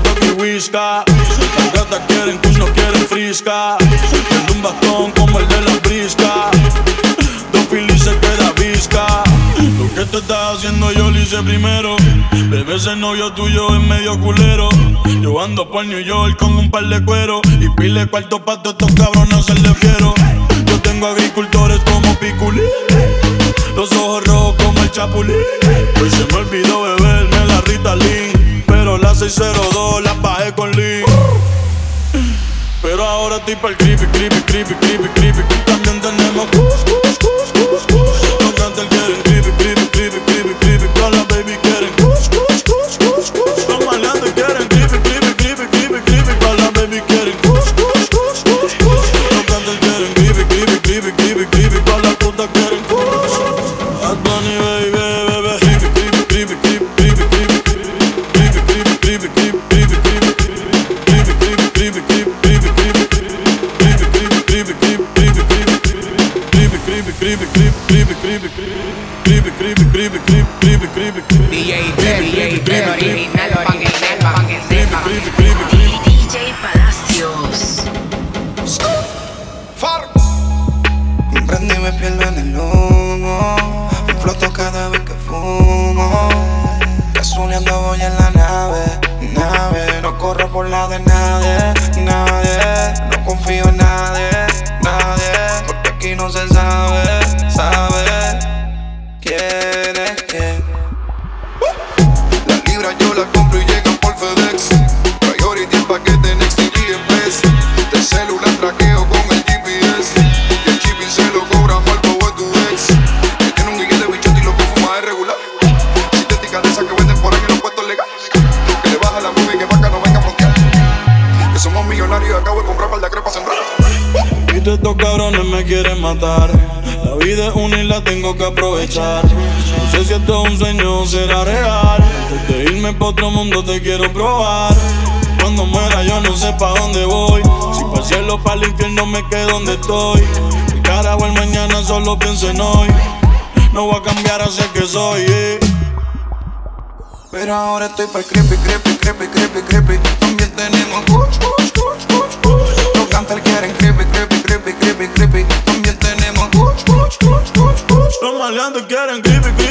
Dogg y. Las gatas quieren kush, no quieren frisca. Tengo un bastón como el de la brisca. Dos filis se queda visca. Lo que tú estás haciendo yo lo hice primero. Bebé, ese novio tuyo es medio culero. Yo ando por New York con un par de cuero. Y pile cuarto pa' todos estos cabrones se le fiero. Yo tengo agricultores como Piculín. Los ojos rojos como el chapulín. Hoy se me olvidó beberme la Ritalin. Pero la 602 ahora estoy pa'l creepy, creepy, creepy, creepy, creepy. También tenemos kush, kush, kush, kush, kush. Los cantantes quieren creepy, creepy, creepy, creepy, creepy. Todas las baby quieren kush, kush, kush, kush, kush. Los maleantes quieren creepy, creepy, creepy, creepy, creepy. Todas las baby quieren kush, kush, kush, kush, kush. Los quieren creepy, creepy, creepy, creepy, creepy. Quieren. Bad Bunny, DJ Palacios. Prendí me pierdo en sabe, sabe. ¿Quién Estos cabrones me quieren matar. La vida es una y la tengo que aprovechar. No sé si esto es un sueño o será real. Antes de irme pa' otro mundo te quiero probar. Cuando muera yo no sé pa' dónde voy. Si pa' el cielo, pa' el infierno me quedo donde estoy. El carajo el mañana solo pienso en hoy. No voy a cambiar hacia que soy. eh. Pero ahora estoy para creepy, creepy, creepy, creepy, creepy. También tenemos kush, Los maleantes quieren creepy, creepy.